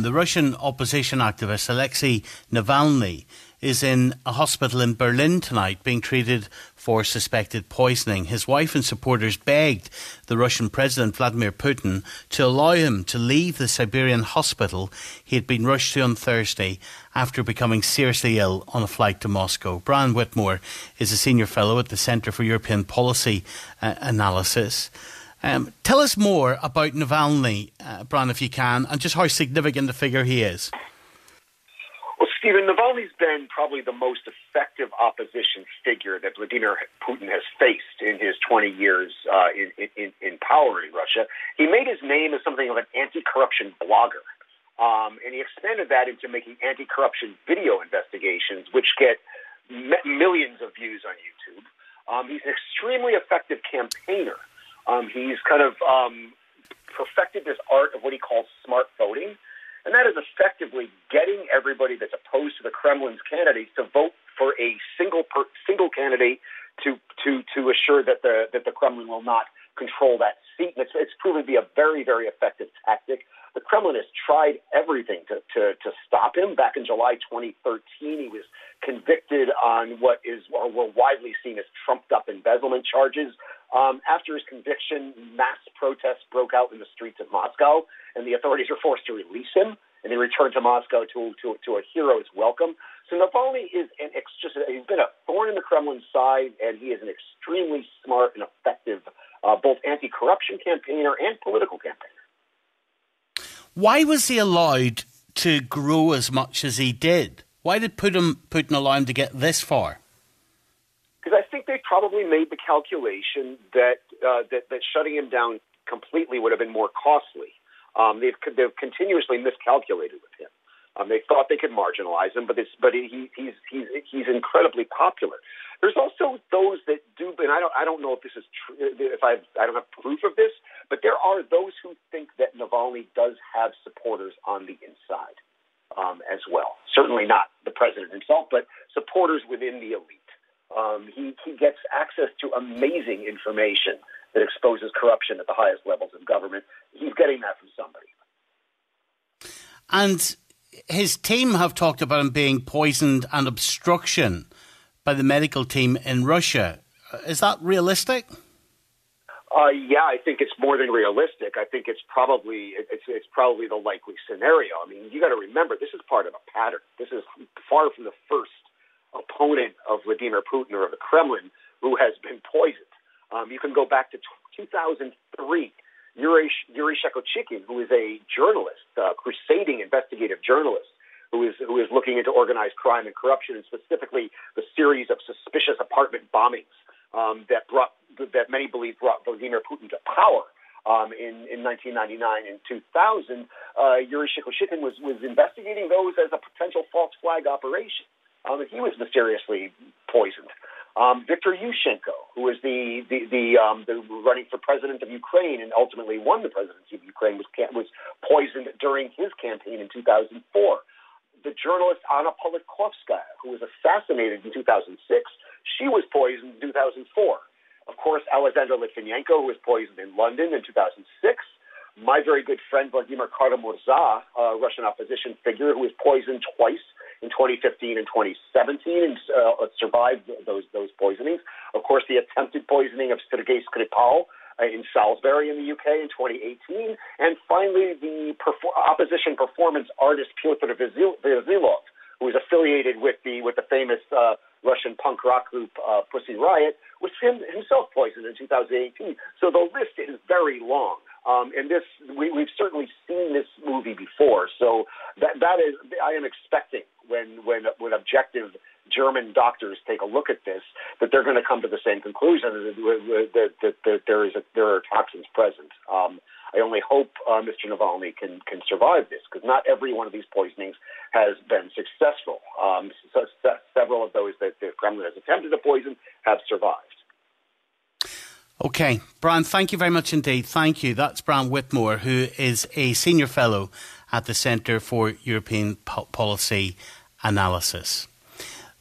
The Russian opposition activist Alexei Navalny is in a hospital in Berlin tonight being treated for suspected poisoning. His wife and supporters begged the Russian President Vladimir Putin to allow him to leave the Siberian hospital he had been rushed to on Thursday after becoming seriously ill on a flight to Moscow. Brian Whitmore is a senior fellow at the Centre for European Policy uh, Analysis. Um, tell us more about Navalny, uh, Brian, if you can, and just how significant a figure he is. Well, Stephen, Navalny's been probably the most effective opposition figure that Vladimir Putin has faced in his 20 years uh, in, in, in, power in Russia. He made his name as something of an anti corruption blogger. Um, and he expanded that into making anti corruption video investigations, which get millions of views on YouTube. Um, he's an extremely effective campaigner. Um, he's kind of um, perfected this art of what he calls smart voting, and that is effectively getting everybody that's opposed to the Kremlin's candidates to vote for a single per, single candidate to to to assure that the that the Kremlin will not control that seat. And it's, it's proven to be a very very effective tactic. The Kremlin has tried everything to, to, to stop him. Back in July 2013, he was convicted on what is or were widely seen as trumped up embezzlement charges. Um, after his conviction, mass protests broke out in the streets of Moscow, and the authorities were forced to release him. And he returned to Moscow to, to, to a hero's welcome. So Navalny is an ex- just he's been a thorn in the Kremlin side, and he is an extremely smart and effective uh, both anti-corruption campaigner and political campaigner. Why was he allowed to grow as much as he did? Why did Putin, Putin allow him to get this far? Because I think they probably made the calculation that, uh, that that shutting him down completely would have been more costly. Um, they've they've continuously miscalculated with him. Um, they thought they could marginalize him, but but he, he's he's he's incredibly popular. There's also those I don't I don't know if this is true, if I I don't have proof of this, but there are those who think that Navalny does have supporters on the inside um, as well. Certainly not the president himself, but supporters within the elite. Um, he he gets access to amazing information that exposes corruption at the highest levels of government. He's getting that from somebody. And his team have talked about him being poisoned and obstruction by the medical team in Russia. Is that realistic? Uh, yeah, I think it's more than realistic. I think it's probably it's it's probably the likely scenario. I mean, you got to remember this is part of a pattern. This is far from the first opponent of Vladimir Putin or of the Kremlin who has been poisoned. Um, you can go back to t- 2003 Yuri, Yuri Shchekochikhin, who is a journalist, a crusading investigative journalist, who is who is looking into organized crime and corruption, and specifically the series of suspicious apartment bombings um, that brought that many believe brought Vladimir Putin to power. Um, in, in 1999 and 2000, uh, Yuri Shchekochikhin was, was investigating those as a potential false flag operation. Um, he was mysteriously poisoned. Um, Viktor Yushchenko, who was the the, the, um, the running for president of Ukraine and ultimately won the presidency of Ukraine, was was poisoned during his campaign in 2004. The journalist Anna Politkovskaya, who was assassinated in 2006, she was poisoned in 2004. Of course, Alexander Litvinenko, who was poisoned in London in 2006. My very good friend Vladimir Kara-Murza, a Russian opposition figure who was poisoned twice in 2015 and 2017 and uh, survived those those poisonings. Of course, the attempted poisoning of Sergei Skripal uh, in Salisbury in the UK in 2018, and finally the perfor- opposition performance artist Pyotr Verzilov, who is affiliated with the with the famous uh, Russian punk rock group uh, Pussy Riot, was him, himself poisoned in 2018. So the list is very long. Um, and this, we, we've certainly seen this movie before. So that that is, I am expecting when when when objective German doctors take a look at this, that they're going to come to the same conclusion that, that, that, that there is a, there are toxins present. Um, I only hope uh, Mr. Navalny can can survive this because not every one of these poisonings has been successful. Um, so, so several of those that the Kremlin has attempted to poison have survived. Okay, Brian, thank you very much indeed. Thank you. That's Brian Whitmore, who is a senior fellow at the Centre for European Policy Analysis.